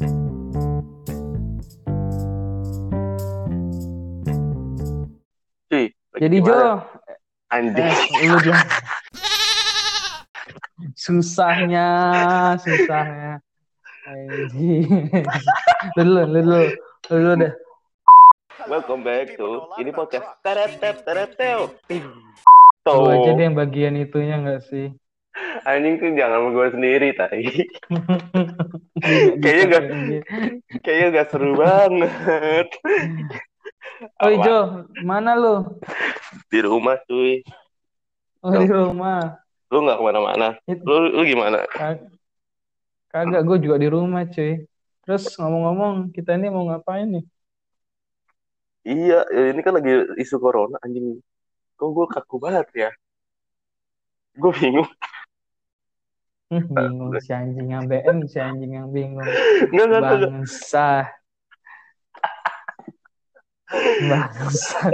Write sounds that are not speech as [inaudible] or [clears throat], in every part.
Cuy, Jadi? Jo, Anjing. eh, susahnya, susahnya. Anjing. Lu dulu, lu dulu, lu dulu deh. Welcome back to ini podcast teretet tereteo. Lu aja deh yang bagian itunya enggak sih? Anjing tuh jangan gue sendiri tai. Kayaknya [laughs] Kayaknya nggak- Kayaknya gak seru banget. Oi Apa? Jo, mana lu? Di rumah cuy. Oh di rumah. Lu gak ke mana-mana. Lu, lu gimana? Kag- Kagak, gue juga di rumah cuy. Terus ngomong-ngomong, kita ini mau ngapain nih? Iya, ini kan lagi isu corona anjing. Kok gue kaku banget ya? Gue bingung. Hmm, bingung si anjing yang BM, si anjing yang bingung. Enggak. Bangsa. Bangsa.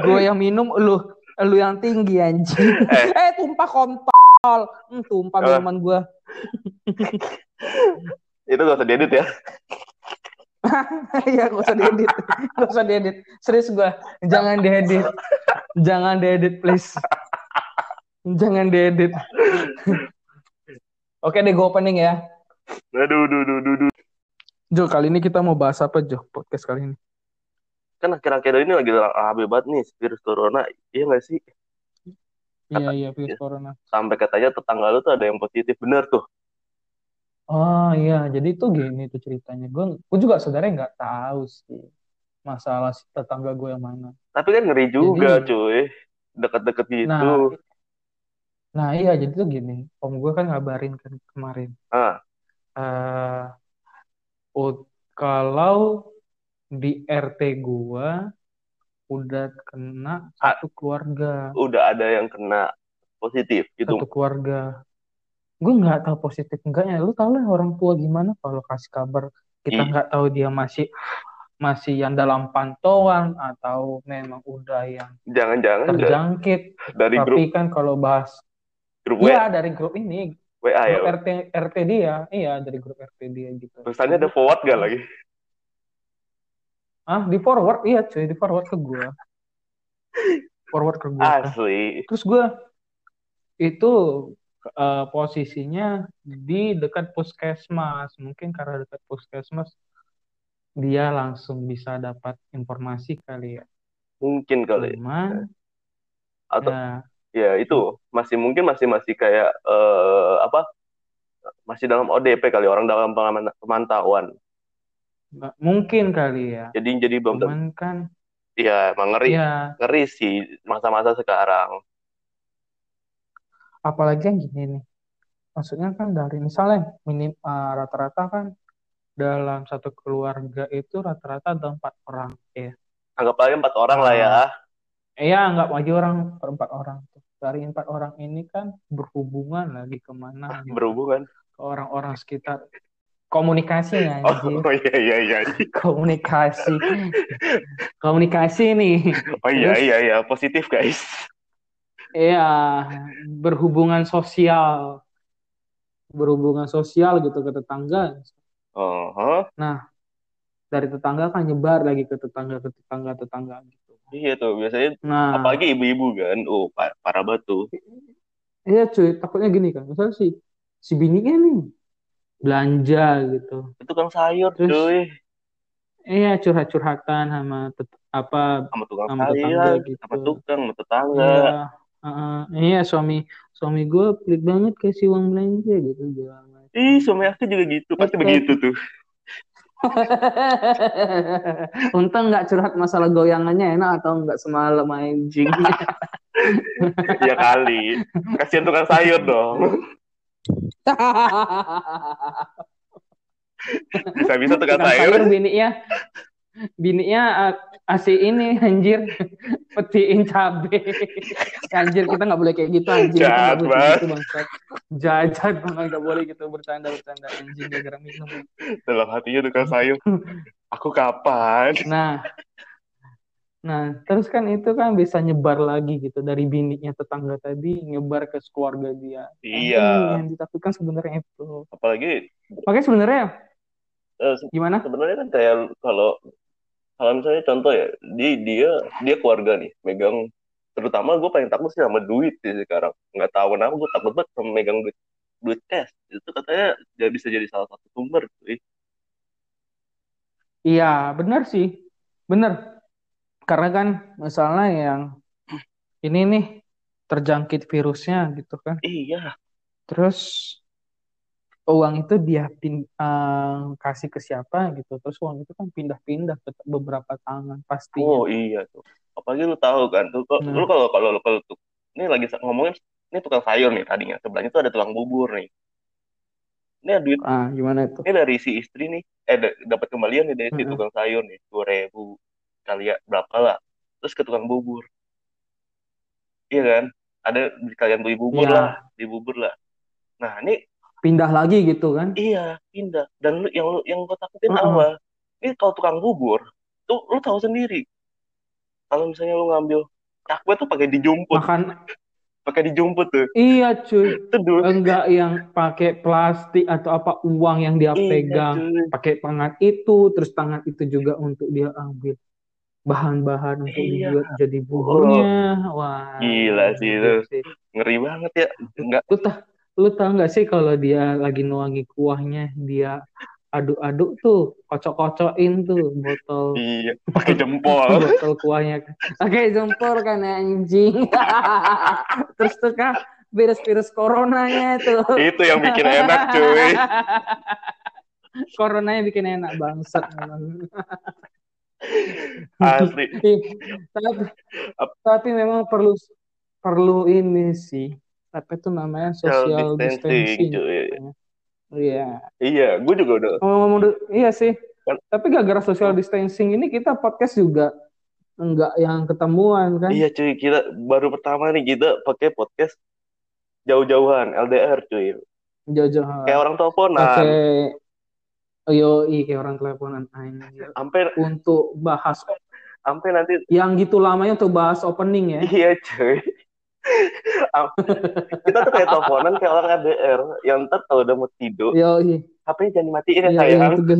Gue yang minum, lu lu yang tinggi anjing. Eh. [laughs] Eh, tumpah kontol. Hmm, tumpah minuman gue. Itu gak usah diedit ya. [laughs] Iya, gak usah diedit. Gak usah diedit. Serius gue. Jangan diedit. Jangan diedit, please. Jangan diedit. Oke deh, gue opening ya. Aduh, duh, duh, duh, duh. Jo, kali ini kita mau bahas apa, Jo? Podcast kali ini. Kan akhir-akhir ini lagi rame banget nih virus corona. Iya gak sih? Iya, iya, virus corona. Sampai katanya tetangga lu tuh ada yang positif. Bener tuh. Oh iya, jadi tuh gini tuh ceritanya. Gue, gue juga sebenarnya nggak tahu sih masalah si tetangga gue yang mana. Tapi kan ngeri juga, Jadi- cuy. Deket-deket gitu. Nah, nah iya, jadi tuh gini. Om gue kan ngabarin kan kemarin. Ah, eh ut- kalau di RT gue udah kena satu keluarga, udah ada yang kena positif gitu. satu keluarga. Gue nggak tahu positif enggaknya. Lu tahu lah orang tua gimana kalau kasih kabar kita Ih. nggak tahu dia masih masih yang dalam pantauan atau memang udah yang Jangan-jangan terjangkit. dari Tapi grup kan kalau bahas, grup iya dari grup ini, WA ya. grup RT RT dia, iya dari grup RT dia gitu. Pesannya ada forward gak lagi? Ah di forward, iya cuy di forward ke gua, forward ke gua. Asli. Terus gua itu eh, posisinya di dekat puskesmas. Mungkin karena dekat puskesmas dia langsung bisa dapat informasi kali ya. Mungkin kali. Cuman Atau ya ya itu masih mungkin masih masih kayak eh, apa? Masih dalam ODP kali orang dalam pemantauan. mungkin kali ya. Jadi jadi belum. Cuman kan Ya, emang ngeri. ya Ngeri sih masa-masa sekarang. Apalagi yang gini nih. Maksudnya kan dari misalnya minim eh, rata-rata kan dalam satu keluarga itu rata-rata ada empat orang ya. Anggap aja empat orang lah ya. Iya, nggak maju orang per empat orang tuh. Dari empat orang ini kan berhubungan lagi ke mana gitu. Berhubungan. ke orang-orang sekitar. Komunikasi ya, Oh, anjing. iya iya iya. [laughs] Komunikasi. Komunikasi nih. Oh iya Terus? iya iya, positif guys. Iya, berhubungan sosial. Berhubungan sosial gitu ke tetangga. Oh, huh? Dari tetangga kan nyebar lagi ke tetangga ke tetangga tetangga gitu. iya tuh biasanya Nah, apalagi ibu-ibu kan. Oh, pa- parah banget tuh. iya cuy, takutnya gini kan. Misalnya si si bininya nih belanja gitu. Itu kan sayur, Terus- cuy. Iya curhat-curhatan sama tet- apa Sama tukang sama sayur, tetangga gitu. sama tukang, sama tetangga. Iya, heeh. iya suami suami gue pelit banget kasih uang belanja gitu bilang. Ih, suami aku juga gitu. Pasti Betul. begitu tuh. [laughs] Untung nggak curhat masalah goyangannya enak atau nggak semalam anjing. [laughs] ya kali. Kasihan tukang sayur dong. [laughs] Bisa-bisa tukang Tukang sayur. sayur bininya bininya uh, asih ini anjir [laughs] petiin cabe anjir kita nggak boleh kayak gitu anjir Jahat nggak boleh kayak banget. gitu bangsat jajan banget nggak boleh gitu bercanda bercanda anjing gara-gara minum Dalam hatinya tukang sayur. [laughs] Aku kapan? nah Nah, terus kan itu kan bisa nyebar lagi gitu dari bininya tetangga tadi nyebar ke keluarga dia. Iya. yang ditakutkan sebenarnya itu. Apalagi Makanya sebenarnya eh, se- gimana? sebenarnya kan kayak kalau kalau misalnya contoh ya, dia dia dia keluarga nih, megang terutama gue paling takut sih sama duit sih sekarang. Nggak tahu kenapa gue takut banget sama megang duit duit cash. Itu katanya ya bisa jadi salah satu sumber cuy. Iya, benar sih. Benar. Karena kan misalnya yang ini nih terjangkit virusnya gitu kan. Iya. Terus uang itu dia pin, eh, kasih ke siapa gitu. Terus uang itu kan pindah-pindah ke beberapa tangan pastinya. Oh iya tuh. Apalagi lu tahu kan tuh, Nah. lu kalau kalau kalau tuh ini lagi ngomongin ini tukang sayur nih tadinya sebelahnya tuh ada tukang bubur nih. Ini duit Ah, gimana itu? ini dari si istri nih, eh da- dapat kembalian nih dari si tukang sayur nih dua ribu kali ya berapa lah. Terus ke tukang bubur, iya kan? Ada kalian beli bubur Iya. lah, beli bubur lah. Nah ini Pindah lagi gitu kan. iya pindah. Dan lu, yang lu, yang gue takutin Mm-mm. apa? Ini kalau tukang bubur, tuh lu tahu sendiri. Kalau misalnya lu ngambil cakwe tuh pakai dijumput, Makan [laughs] pakai dijumput tuh. iya cuy. Itu dulu. Enggak yang pakai plastik atau apa uang yang dia Iya, pegang. Pakai tangan itu, terus tangan itu juga untuk dia ambil bahan-bahan untuk Iya. dibuat jadi buburnya. Wah, Gila sih itu. Ngeri banget ya. Enggak. Lu tau, lu tau nggak sih kalau dia lagi nuangi kuahnya, dia aduk-aduk tuh, kocok-kocokin tuh botol Iya, pakai jempol. [laughs] botol kuahnya. Oke, jempol kan anjing. [laughs] Terus tuh kan virus-virus coronanya tuh. Itu yang bikin enak, cuy. [laughs] Coronanya bikin enak bangsat memang. Asli. tapi, tapi memang perlu perlu ini sih. Apa itu namanya social distancing. cuy. Iya. Iya, gue juga udah. Ngomong-ngomong, iya sih. Kan- Tapi gara-gara social distancing ini kita podcast juga enggak yang ketemuan kan? Iya, cuy. Kita baru pertama nih kita pakai podcast jauh-jauhan, LDR, cuy. Jauh-jauh. Kayak orang teleponan. Pakai yo kayak orang teleponan anjir. Sampai Untuk bahas sampai nanti yang gitu lamanya untuk bahas opening ya. iya, cuy. [laughs] Kita tuh kayak teleponan kayak orang LDR yang ntar kalau udah mau tidur, Yo, HP-nya jangan dimatiin ya, Iya, sayang. iya.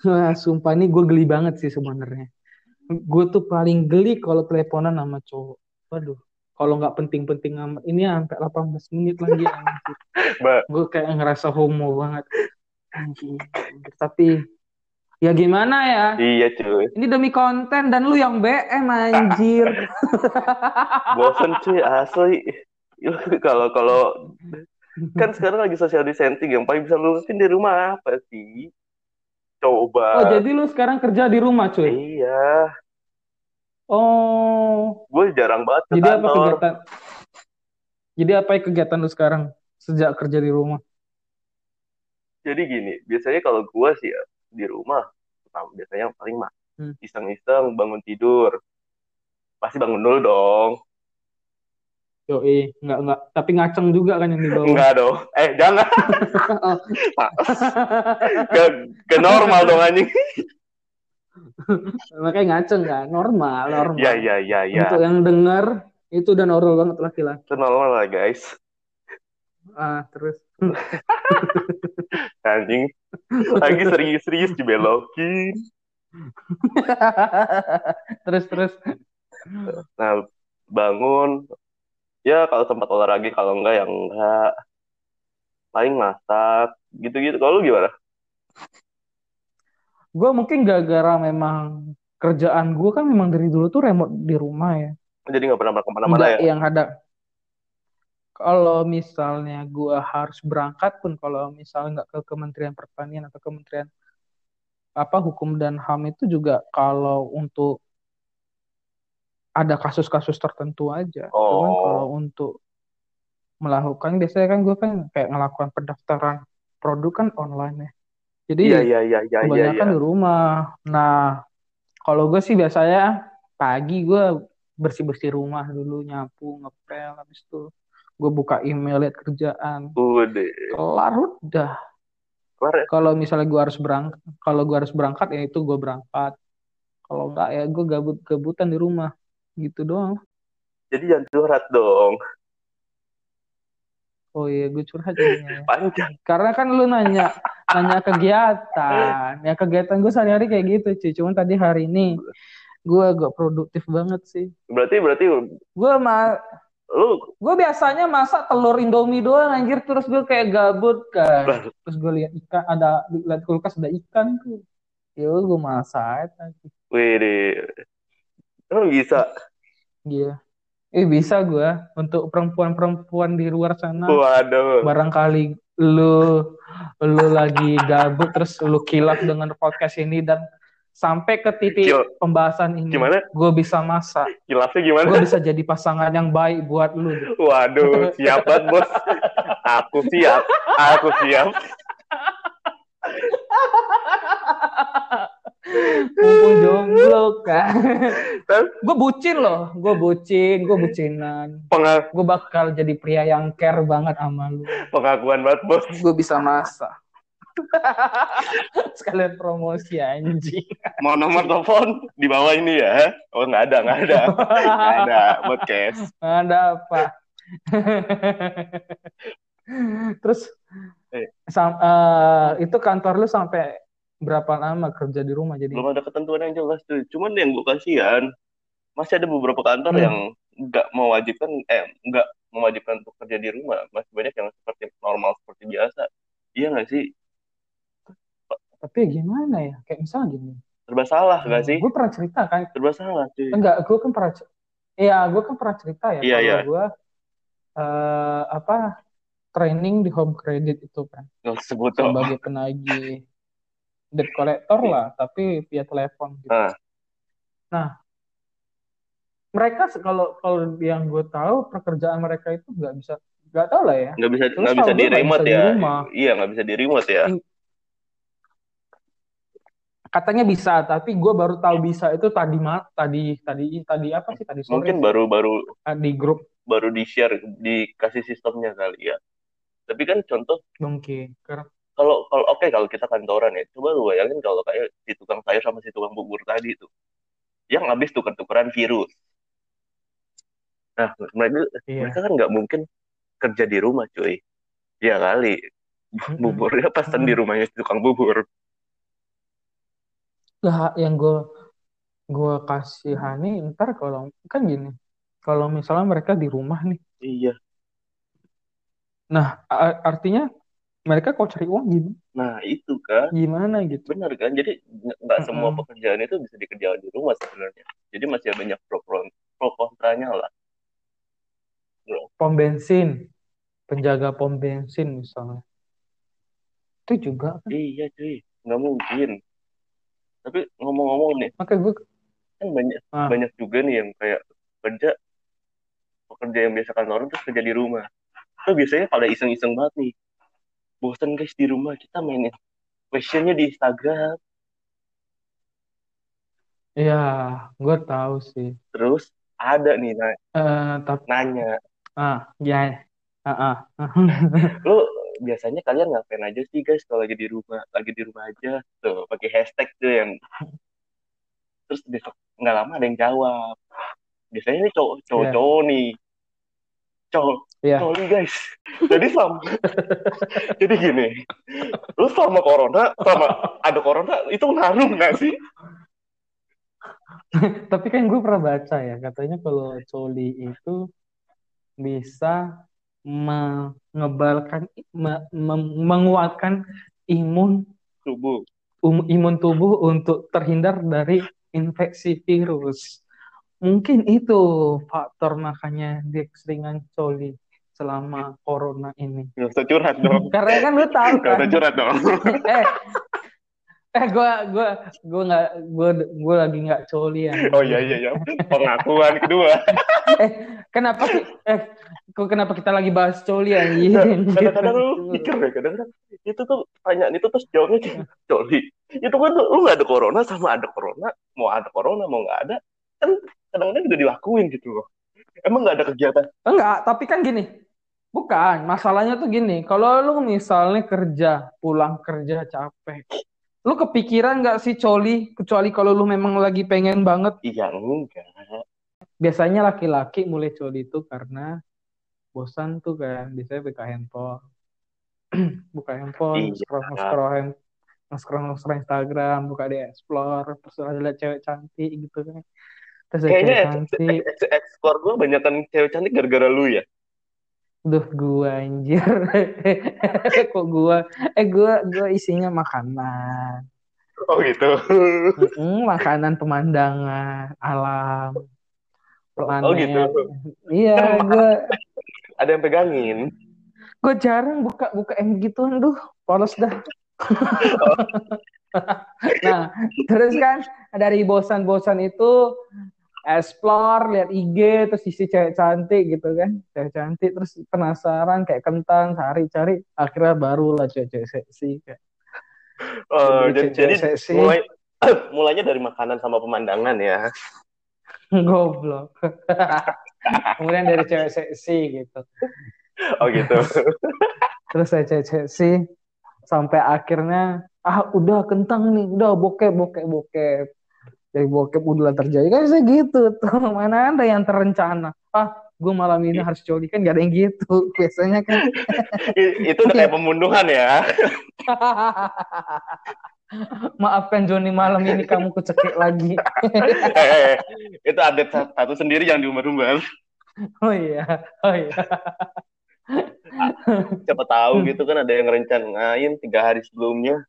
Wah, sumpah nih gue geli banget sih sebenarnya. Gue tuh paling geli kalau teleponan sama cowok. Waduh, kalau nggak penting-penting amat. Ini sampai 18 menit lagi [laughs] Gue kayak ngerasa homo banget. Tapi ya gimana ya? Iya, cuy. Ini demi konten dan lu yang BM anjir. [laughs] Bosen cuy, asli. Kalau kalau kan sekarang lagi social distancing yang paling bisa lulusin di rumah apa sih? Coba. Oh, jadi lu sekarang kerja di rumah, cuy? Iya, Oh, gue jarang banget ke jadi apa kantor. kegiatan? Jadi apa kegiatan lu sekarang sejak kerja di rumah? Jadi gini, biasanya kalau gue sih ya, di rumah, biasanya yang paling mah Hmm. iseng-iseng bangun tidur. Pasti bangun dulu dong. Yoi, enggak enggak, tapi ngaceng juga kan yang di bawah. Enggak dong. Eh, jangan. Oh. [laughs] Ke, ke normal dong anjing. [laughs] Makanya ngaceng kan, normal, normal. Ya, ya, ya, ya. Untuk yang dengar itu udah normal banget laki-laki. Itu normal lah, guys. Ah, terus. [laughs] Anjing. Lagi serius-serius dibelokin. [laughs] terus terus. Nah, bangun. Ya, kalau tempat olahraga, kalau enggak, ya enggak. Paling masak. Gitu-gitu. Kalau lu gimana? Gue mungkin gara-gara memang kerjaan gue kan memang dari dulu tuh remote di rumah ya. Jadi nggak pernah ke mana-mana ya? yang ada. Kalau misalnya gue harus berangkat pun kalau misalnya nggak ke Kementerian Pertanian atau Kementerian apa Hukum dan HAM itu juga kalau untuk ada kasus-kasus tertentu aja. Cuman Oh. kalau untuk melakukan biasanya kan gue kan kayak ngelakukan pendaftaran produk kan online ya. Jadi Iya, iya, iya, iya, iya. kebanyakan iya. di rumah. Nah, kalau gue sih biasanya pagi gue bersih-bersih rumah dulu, nyapu, ngepel, habis itu gue buka email, lihat kerjaan. Udah. Kelar udah. Kelar ya? Kalau misalnya gue harus berangkat, kalau gue harus berangkat ya itu gue berangkat. Kalau enggak ya gue gabut-gabutan di rumah. Gitu doang. Jadi jangan curhat dong. Oh iya, gue curhat jadinya. ya. Panjang. Karena kan lu nanya [laughs] nanya kegiatan. Ya kegiatan gue sehari-hari kayak gitu, cuy. Cuman tadi hari ini gue agak produktif banget sih. Berarti berarti Gue ma lu gue biasanya masak telur indomie doang anjir terus gue kayak gabut kan. Terus gue lihat ikan ada lihat kulkas ada ikan tuh. Ya gue masak aja. wih lu bisa. Iya. Eh bisa gue untuk perempuan-perempuan di luar sana. Waduh. barangkali lu lu lagi gabut terus lu kilaf dengan podcast ini dan sampai ke titik Kil- pembahasan ini Gimana? gue bisa masak Kilafnya gimana? gue bisa jadi pasangan yang baik buat lu Waduh, siap banget bos. Aku siap, aku siap. mumpung jomblo kan Dan gue bucin loh gue bucin gue bucinan penga- gue bakal jadi pria yang care banget sama lu pengakuan banget bos. gue bisa masak [laughs] sekalian promosi anjing Mau nomor telepon di bawah ini ya? Oh nggak ada, nggak ada, nggak ada. Podcast. Ada apa? Terus Eh. sam- eh, itu kantor lu sampai berapa lama kerja di rumah jadi? Belum ada ketentuan yang jelas tuh. Cuman yang gue kasihan, masih ada beberapa kantor Hmm. yang nggak mewajibkan, eh nggak mewajibkan untuk kerja di rumah. Masih banyak yang seperti normal seperti biasa. Iya nggak sih? Tapi gimana ya? Kayak misalnya gini. Serba salah nggak sih? Gue pernah cerita kan? Serba salah cuy. Enggak, gue kan pernah. Iya, gue kan pernah cerita ya Iya, kalau iya. gue eh, apa training di home credit itu kan sebut sebagai penagih debt collector lah, tapi via telepon gitu. Ah. Nah, mereka kalau kalau yang gue tahu pekerjaan mereka itu nggak bisa nggak tahu lah ya. Nggak bisa nggak bisa di remote bisa di ya. rumah. Iya nggak bisa di remote ya. Katanya bisa, tapi gue baru tahu bisa itu tadi ma tadi tadi tadi apa sih tadi sore Mungkin baru baru ah, di grup baru di share dikasih sistemnya kali ya. Tapi kan contoh mungkin kalau kalau oke kalau kita kantoran ya, coba lu bayangin kalau kayak si tukang sayur sama si tukang bubur tadi tuh, yang habis tuker-tukeran virus. Nah mereka iya. mereka kan nggak mungkin kerja di rumah cuy. Ya kali buburnya pesan di rumahnya si tukang bubur. Lah yang gue gue kasihani ntar kalau kan gini kalau misalnya mereka di rumah nih Iya. nah artinya mereka kalau cari uang gimana Nah itu kan gimana gitu benar kan. Jadi nggak semua Mm-mm. pekerjaan itu bisa dikerjakan di rumah sebenarnya. Jadi masih banyak pro pro pro kontranya lah. pom bensin penjaga pom bensin misalnya itu juga kan Iya cuy, nggak mungkin. Tapi ngomong-ngomong nih, makanya gue kan banyak ah, banyak juga nih yang kayak kerja pekerja yang biasa kantoran terus kerja di rumah. Itu biasanya pada iseng-iseng banget nih. Bosan guys di rumah kita mainin questionnya di Instagram. ya gue tahu sih Terus ada nih na- eh tapi nanya, ah ya ah, ah. lu biasanya kalian ngapain aja sih guys kalau lagi di rumah? Lagi di rumah aja tuh pakai hashtag tuh yang terus besok nggak lama ada yang jawab. Biasanya ini cowok ya cowok nih, cowok ya cowok nih guys. Jadi sama [laughs] Jadi gini, lu sama corona, sama ada corona, itu ngaruh nggak sih? tapi kan gue pernah baca ya katanya kalau coli itu bisa mengebalkan me- mem- menguatkan imun Tubuh. um- imun tubuh untuk terhindar dari infeksi virus. Mungkin itu faktor makanya dia keseringan coli selama corona ini. Nggak usah curhat dong. [laughs] Karena kan lu tahu Nggak kan, usah curhat dong. [laughs] eh eh gue gue gue nggak gue gue lagi nggak coli ya. Oh iya iya iya. Pengakuan kedua. [laughs] Eh kenapa ki- eh kok kenapa kita lagi bahas coli anjing? Kadang-kadang lu mikir deh, kadang-kadang itu tuh pertanyaan itu terus jawabnya kayak coli. Itu kan lu nggak ada corona sama ada corona, mau ada corona mau nggak ada, kan kadang-kadang juga dilakuin gitu loh. Emang nggak ada kegiatan? Enggak, tapi kan gini. Bukan, masalahnya tuh gini. Kalau lu misalnya kerja, pulang kerja capek, Lu kepikiran nggak sih coli? Kecuali kalau lu memang lagi pengen banget. Iya enggak. Biasanya laki-laki mulai coli itu karena bosan tuh kan. Biasanya buka handphone. [clears throat] buka handphone, Iya. scroll scroll hand, scroll scroll Instagram, buka di explore, terus ada liat cewek cantik gitu kan. Terus ada Kayaknya cantik, ex- ex- explore gue banyak kan cewek cantik gara-gara lu ya. duh gua anjir. [laughs] Kok gua, eh gua gua isinya makanan. Oh gitu. Mm, makanan pemandangan, alam, planet. Oh gitu. Iya, gue Ada yang pegangin. gue jarang buka buka yang gituan, duh, polos dah. [laughs] nah, terus kan dari bosan-bosan itu explore, lihat IG, terus isi cewek cantik gitu kan, cewek cantik, terus penasaran kayak kentang, cari-cari, akhirnya baru lah cewek-cewek seksi kayak Oh, Jadi jadi, jadi cewek seksi. mulai [coughs] mulainya dari makanan sama pemandangan ya. [laughs] goblok. [laughs] Kemudian dari cewek seksi gitu. Oh gitu. [laughs] terus saya cek sih sampai akhirnya ah udah kentang nih udah bokep bokep bokep dari bokep udah terjadi kan saya gitu tuh mana ada yang terencana ah gue malam ini harus coli kan gak ada yang gitu [laughs] biasanya kan. Itu udah kayak pembunuhan ya. [laughs] maafkan Joni malam ini kamu kecekik lagi. [laughs] Eh, itu update sa- satu sendiri yang diumbar-umbar. oh iya oh iya. Siapa tahu gitu kan ada yang rencanain tiga hari sebelumnya.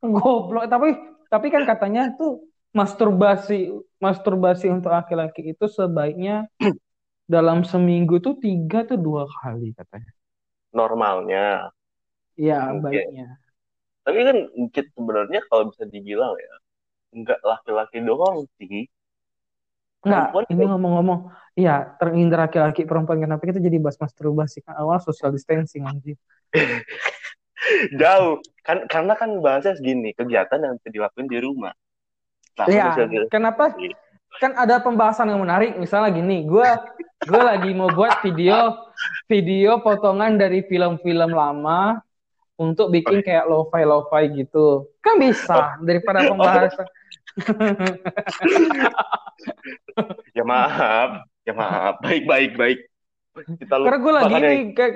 goblok. Tapi tapi kan katanya tuh masturbasi masturbasi untuk laki-laki itu sebaiknya [clears throat] dalam seminggu tuh tiga tuh dua kali katanya Normalnya. Iya, baiknya. Tapi kan kita sebenarnya kalau bisa dibilang ya, nggak laki-laki doang sih. Enggak, Perempuan ini ngomong-ngomong, iya, terhindar laki-laki perempuan kenapa kita jadi bahas masturbasi kan awal social distancing anjir. [laughs] Jauh. Kan karena kan bahasanya segini, kegiatan yang bisa dilakuin di rumah. Nah, Iya, social distancing. Kan ada pembahasan yang menarik, misalnya gini, gua gua lagi mau buat video video potongan dari film-film lama untuk bikin kayak lo-fi lo-fi gitu. Kan bisa daripada pembahasan. Ya maaf, ya maaf. Baik, baik, baik. Kita Karena gue lagi nih, kayak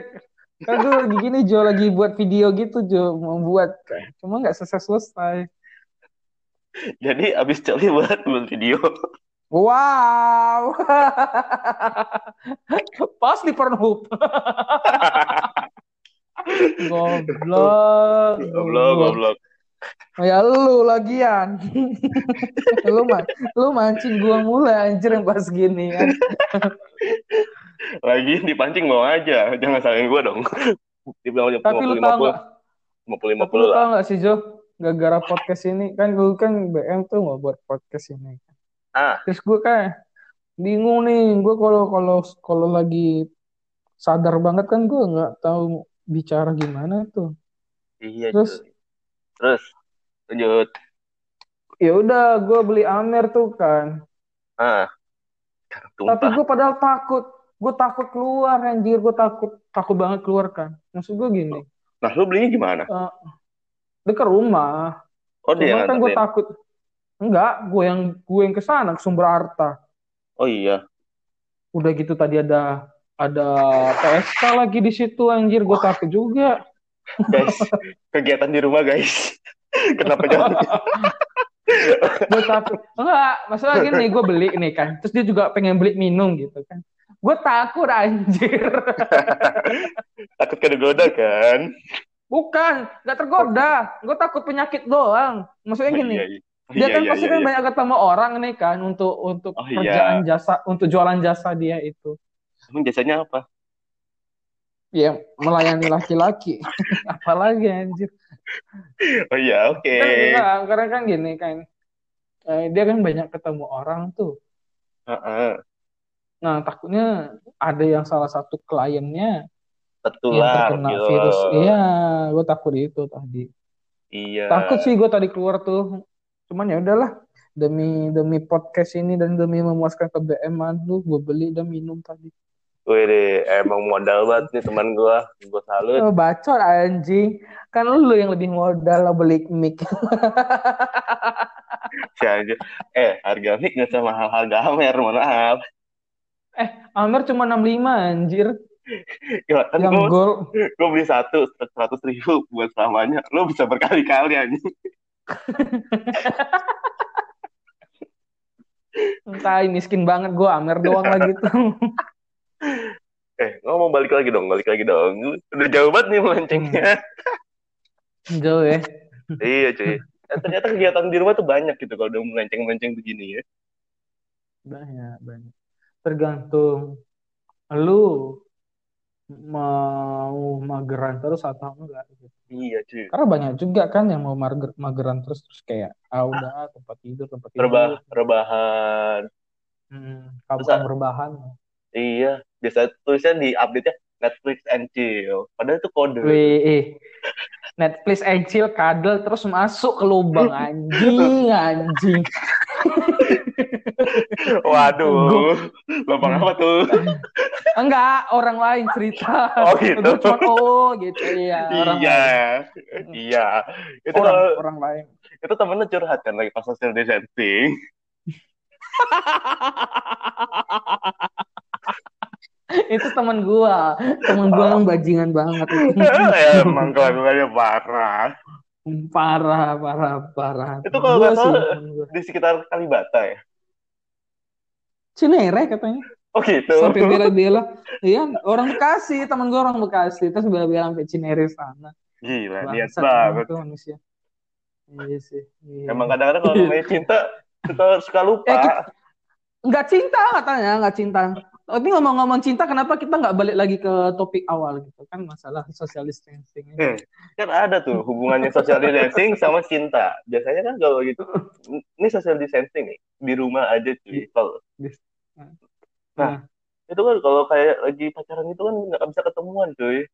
karena gue lagi gini Jo lagi buat video gitu Jo mau buat cuma nggak selesai selesai. Jadi abis celi buat buat video. Wow, [laughs] pas di Pornhub. [laughs] Goblok. Goblok, goblok. Ya lu lagian. [laughs] lu man, lu mancing gua mulai anjir yang pas gini kan. Lagi dipancing mau aja, jangan salahin gua dong. Dibilang Tapi lu tahu nggak? 50 Tapi 50 lu lah. tahu nggak sih Jo? Gara-gara podcast ini kan gue kan BM tuh mau buat podcast ini. Ah, Terus gue kayak bingung nih, gue kalau kalau kalau lagi sadar banget kan gue nggak tahu bicara gimana tuh. iya Terus? cuy. Terus lanjut. Ya udah, gue beli Amer tuh kan. Ah. Tapi Tumpah. gue padahal takut, gue takut keluar anjir, gue takut takut banget keluar kan. Maksud gue gini, Nah, lu belinya gimana? eh, dekat rumah. Oh, dia kan gue takut, enggak, gue yang gue yang ke sana ke sumber harta. Oh iya. Udah gitu tadi ada ada PSK lagi di situ anjir, gue takut juga. Guys, kegiatan di rumah, guys. [laughs] Kenapa jangan? [laughs] gue takut enggak masalah gini gue beli nih kan terus dia juga pengen beli minum gitu kan gue takut anjir [laughs] Takut kegoda kan? bukan nggak tergoda gue takut penyakit doang maksudnya Oh, gini iya, iya. Dia Iya, kan iya, pasti iya, kan iya. banyak ketemu orang nih kan untuk untuk Oh, iya. kerjaan jasa untuk jualan jasa dia itu Emang jasanya apa? ya melayani laki-laki [laughs] apalagi anjir Oh iya, oke. kan enggak, karena kan gini kan eh, dia kan banyak ketemu orang tuh Heeh. nah takutnya ada yang salah satu kliennya yang Tertular terkena gitu. virus. Iya, gue takut itu tadi. Iya. Takut sih gue tadi keluar tuh. Cuman ya udahlah demi demi podcast ini dan demi memuaskan ke BM lu gue beli dan minum tadi. Wih, emang modal banget nih teman gue. Gue salut. Oh, bacot anjing. Kan lu yang lebih modal lo beli mic. [laughs] Si aja. Eh, harga mic gak sama hal-hal gamer, mohon maaf. Eh, Amer cuma 65 anjir. Gila, kan Yang gue gue beli satu seratus ribu buat selamanya. Lo bisa berkali-kali anjing. Entah miskin banget gue Amer doang lagi tuh. [laughs] Eh, ngomong balik lagi dong, balik lagi dong. Udah jauh banget nih melencengnya. Jauh ya. iya cuy. Eh, ternyata kegiatan di rumah tuh banyak gitu kalau udah melenceng-melenceng begini ya. Banyak, banyak. Tergantung lu mau mageran terus atau enggak gitu. Iya cuy. Karena banyak juga kan yang mau mager, mageran terus terus kayak ah udah tempat tidur tempat tidur. Rebah, rebahan. Hmm, kapan berbahan. Iya, biasa tulisnya di update-nya Netflix and chill. Padahal itu kode. Wih. Netflix and chill kadal terus masuk ke lubang [laughs] anjing, anjing. Waduh, lubang apa tuh? Enggak, orang lain cerita. Oh gitu. Gue cuma oh gitu iya. Orang iya, lain. iya. Itu orang, kalau orang lain. itu temennya curhat kan lagi pas social distancing. [laughs] itu teman gua teman gua yang bajingan banget ya, [laughs] emang kelakuannya parah. Parah parah parah Itu kalau nggak salah di sekitar Kalibata ya. Cinere katanya Oh gitu. sampai bela-bela [laughs] iya orang Bekasi teman gua orang Bekasi terus bela-bela sampai Cinere sana Gila, niat Bangsat banget. itu manusia iya sih iya. Emang kadang-kadang kalau namanya cinta suka suka lupa. Eh, kita- nggak cinta katanya nggak cinta tapi ngomong-ngomong cinta kenapa kita nggak balik lagi ke topik awal gitu kan masalah social distancing. Hmm, kan ada tuh hubungannya social distancing sama cinta. Biasanya kan kalau gitu, ini social distancing nih di rumah aja cuy. Kalau Nah, itu kan kalau kayak lagi pacaran itu kan nggak bisa ketemuan cuy.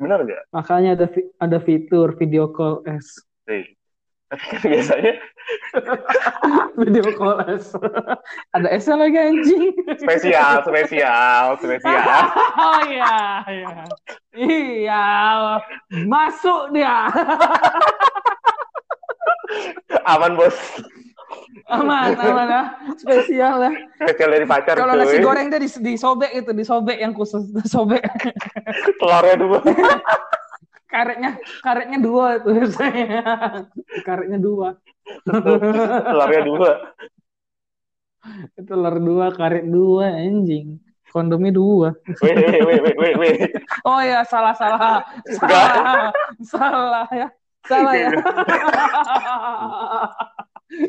Benar nggak? makanya ada fi- ada fitur video call S Nih. Tapi kan biasanya [laughs] video call S ada S lagi anjing? Spesial, spesial, spesial. [laughs] oh iya iya. Iya masuk dia. [laughs] Aman bos. aman aman lah spesial lah Spesial dari pacar kalau nasi goreng dia dis- disobek itu disobek yang khusus disobek Telurnya dulu. Karetnya karetnya dua itu biasanya. [laughs] Karetnya dua. Telurnya dua. [laughs] telur dua karet dua anjing. Kondomnya dua. Weh, weh, weh, weh, weh. oh ya salah salah. Salah. Salah ya. Salah ya. [laughs]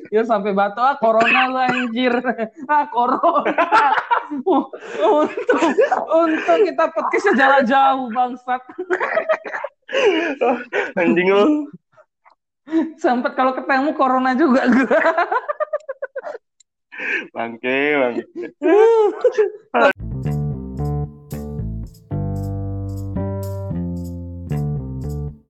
Ya sampai batu ah corona lu anjir. Ah corona. Untung untung kita podcastnya jalan jauh bangsat [laughs] Anjing lu. sempet kalau ketemu corona juga gua Bangke, bangke. [laughs]